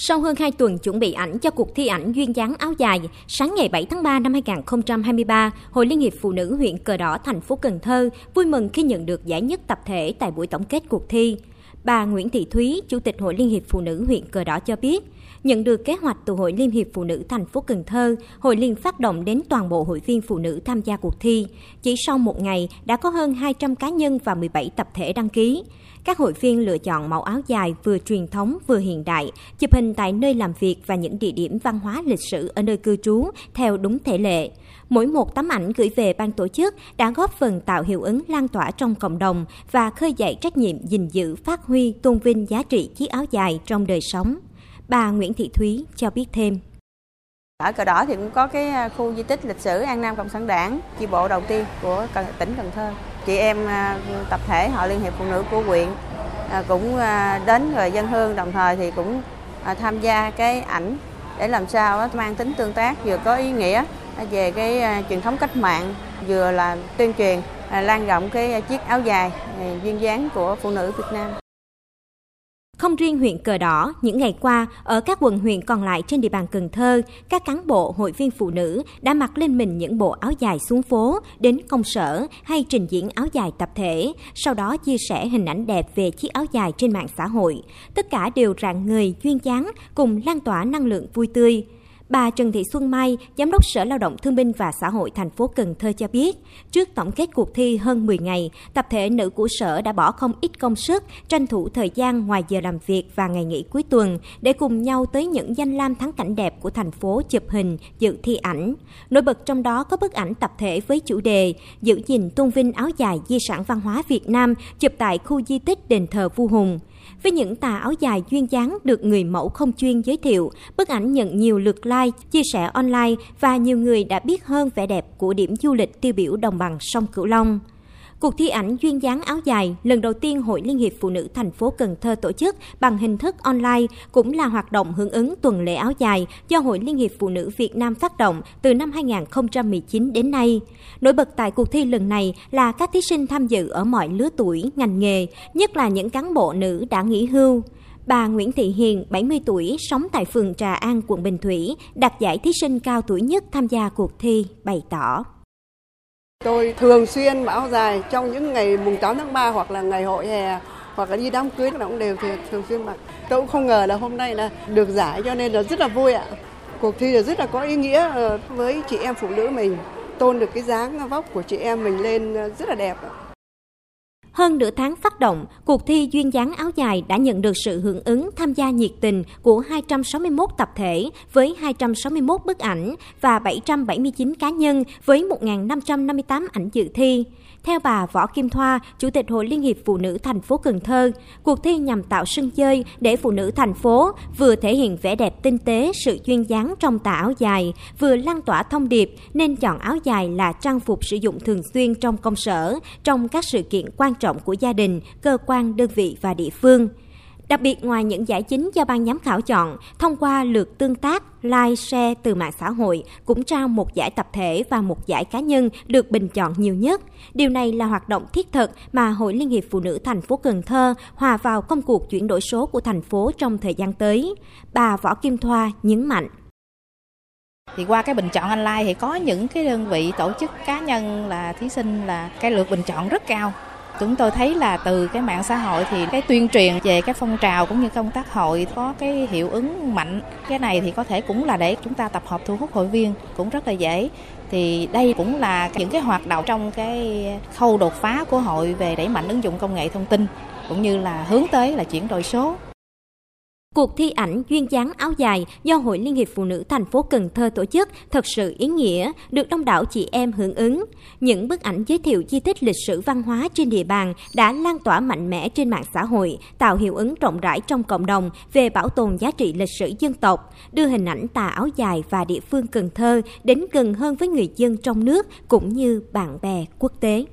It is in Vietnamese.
Sau hơn 2 tuần chuẩn bị ảnh cho cuộc thi ảnh duyên dáng áo dài, sáng ngày 7 tháng 3 năm 2023, Hội Liên hiệp Phụ nữ huyện Cờ Đỏ thành phố Cần Thơ vui mừng khi nhận được giải nhất tập thể tại buổi tổng kết cuộc thi. Bà Nguyễn Thị Thúy, Chủ tịch Hội Liên hiệp Phụ nữ huyện Cờ Đỏ cho biết, nhận được kế hoạch từ Hội Liên hiệp Phụ nữ thành phố Cần Thơ, Hội Liên phát động đến toàn bộ hội viên phụ nữ tham gia cuộc thi. Chỉ sau một ngày đã có hơn 200 cá nhân và 17 tập thể đăng ký. Các hội viên lựa chọn mẫu áo dài vừa truyền thống vừa hiện đại, chụp hình tại nơi làm việc và những địa điểm văn hóa lịch sử ở nơi cư trú theo đúng thể lệ. Mỗi một tấm ảnh gửi về ban tổ chức đã góp phần tạo hiệu ứng lan tỏa trong cộng đồng và khơi dậy trách nhiệm gìn giữ, phát huy, tôn vinh giá trị chiếc áo dài trong đời sống. Bà Nguyễn Thị Thúy cho biết thêm. Ở cờ đỏ thì cũng có cái à, khu di tích lịch sử An Nam Cộng sản Đảng, chi bộ đầu tiên của tỉnh Cần Thơ. Chị em à, tập thể họ Liên hiệp Phụ nữ của huyện à, cũng đến rồi dân hương đồng thời thì cũng tham gia cái ảnh để làm sao mang tính tương tác vừa có ý nghĩa về cái truyền thống cách mạng vừa là tuyên truyền lan rộng cái chiếc áo dài duyên dáng của phụ nữ Việt Nam. Không riêng huyện Cờ Đỏ, những ngày qua, ở các quận huyện còn lại trên địa bàn Cần Thơ, các cán bộ, hội viên phụ nữ đã mặc lên mình những bộ áo dài xuống phố, đến công sở hay trình diễn áo dài tập thể, sau đó chia sẻ hình ảnh đẹp về chiếc áo dài trên mạng xã hội. Tất cả đều rạng người, duyên dáng, cùng lan tỏa năng lượng vui tươi. Bà Trần Thị Xuân Mai, Giám đốc Sở Lao động Thương binh và Xã hội thành phố Cần Thơ cho biết, trước tổng kết cuộc thi hơn 10 ngày, tập thể nữ của Sở đã bỏ không ít công sức, tranh thủ thời gian ngoài giờ làm việc và ngày nghỉ cuối tuần để cùng nhau tới những danh lam thắng cảnh đẹp của thành phố chụp hình, dự thi ảnh. Nổi bật trong đó có bức ảnh tập thể với chủ đề Giữ gìn tôn vinh áo dài di sản văn hóa Việt Nam chụp tại khu di tích đền thờ Vua Hùng. Với những tà áo dài duyên dáng được người mẫu không chuyên giới thiệu, bức ảnh nhận nhiều lượt like, chia sẻ online và nhiều người đã biết hơn vẻ đẹp của điểm du lịch tiêu biểu đồng bằng sông Cửu Long. Cuộc thi ảnh duyên dáng áo dài lần đầu tiên Hội Liên hiệp Phụ nữ thành phố Cần Thơ tổ chức bằng hình thức online cũng là hoạt động hưởng ứng tuần lễ áo dài do Hội Liên hiệp Phụ nữ Việt Nam phát động từ năm 2019 đến nay. Nổi bật tại cuộc thi lần này là các thí sinh tham dự ở mọi lứa tuổi, ngành nghề, nhất là những cán bộ nữ đã nghỉ hưu. Bà Nguyễn Thị Hiền, 70 tuổi, sống tại phường Trà An, quận Bình Thủy, đạt giải thí sinh cao tuổi nhất tham gia cuộc thi, bày tỏ. Tôi thường xuyên bảo dài trong những ngày mùng 8 tháng 3 hoặc là ngày hội hè hoặc là đi đám cưới là cũng đều thường xuyên mặc. Tôi cũng không ngờ là hôm nay là được giải cho nên là rất là vui ạ. Cuộc thi là rất là có ý nghĩa ờ, với chị em phụ nữ mình, tôn được cái dáng ờ, vóc của chị em mình lên ờ, rất là đẹp ạ. Hơn nửa tháng phát động, cuộc thi duyên dáng áo dài đã nhận được sự hưởng ứng tham gia nhiệt tình của 261 tập thể với 261 bức ảnh và 779 cá nhân với 1.558 ảnh dự thi. Theo bà Võ Kim Thoa, Chủ tịch Hội Liên hiệp Phụ nữ thành phố Cần Thơ, cuộc thi nhằm tạo sân chơi để phụ nữ thành phố vừa thể hiện vẻ đẹp tinh tế, sự duyên dáng trong tà áo dài, vừa lan tỏa thông điệp nên chọn áo dài là trang phục sử dụng thường xuyên trong công sở, trong các sự kiện quan trọng của gia đình, cơ quan, đơn vị và địa phương. Đặc biệt ngoài những giải chính do ban giám khảo chọn, thông qua lượt tương tác, like, share từ mạng xã hội cũng trao một giải tập thể và một giải cá nhân được bình chọn nhiều nhất. Điều này là hoạt động thiết thực mà Hội Liên hiệp Phụ nữ thành phố Cần Thơ hòa vào công cuộc chuyển đổi số của thành phố trong thời gian tới. Bà Võ Kim Thoa nhấn mạnh thì qua cái bình chọn online thì có những cái đơn vị tổ chức cá nhân là thí sinh là cái lượt bình chọn rất cao chúng tôi thấy là từ cái mạng xã hội thì cái tuyên truyền về cái phong trào cũng như công tác hội có cái hiệu ứng mạnh. Cái này thì có thể cũng là để chúng ta tập hợp thu hút hội viên cũng rất là dễ. Thì đây cũng là những cái hoạt động trong cái khâu đột phá của hội về đẩy mạnh ứng dụng công nghệ thông tin cũng như là hướng tới là chuyển đổi số. Cuộc thi ảnh duyên dáng áo dài do Hội Liên hiệp Phụ nữ thành phố Cần Thơ tổ chức thật sự ý nghĩa, được đông đảo chị em hưởng ứng. Những bức ảnh giới thiệu di tích lịch sử văn hóa trên địa bàn đã lan tỏa mạnh mẽ trên mạng xã hội, tạo hiệu ứng rộng rãi trong cộng đồng về bảo tồn giá trị lịch sử dân tộc, đưa hình ảnh tà áo dài và địa phương Cần Thơ đến gần hơn với người dân trong nước cũng như bạn bè quốc tế.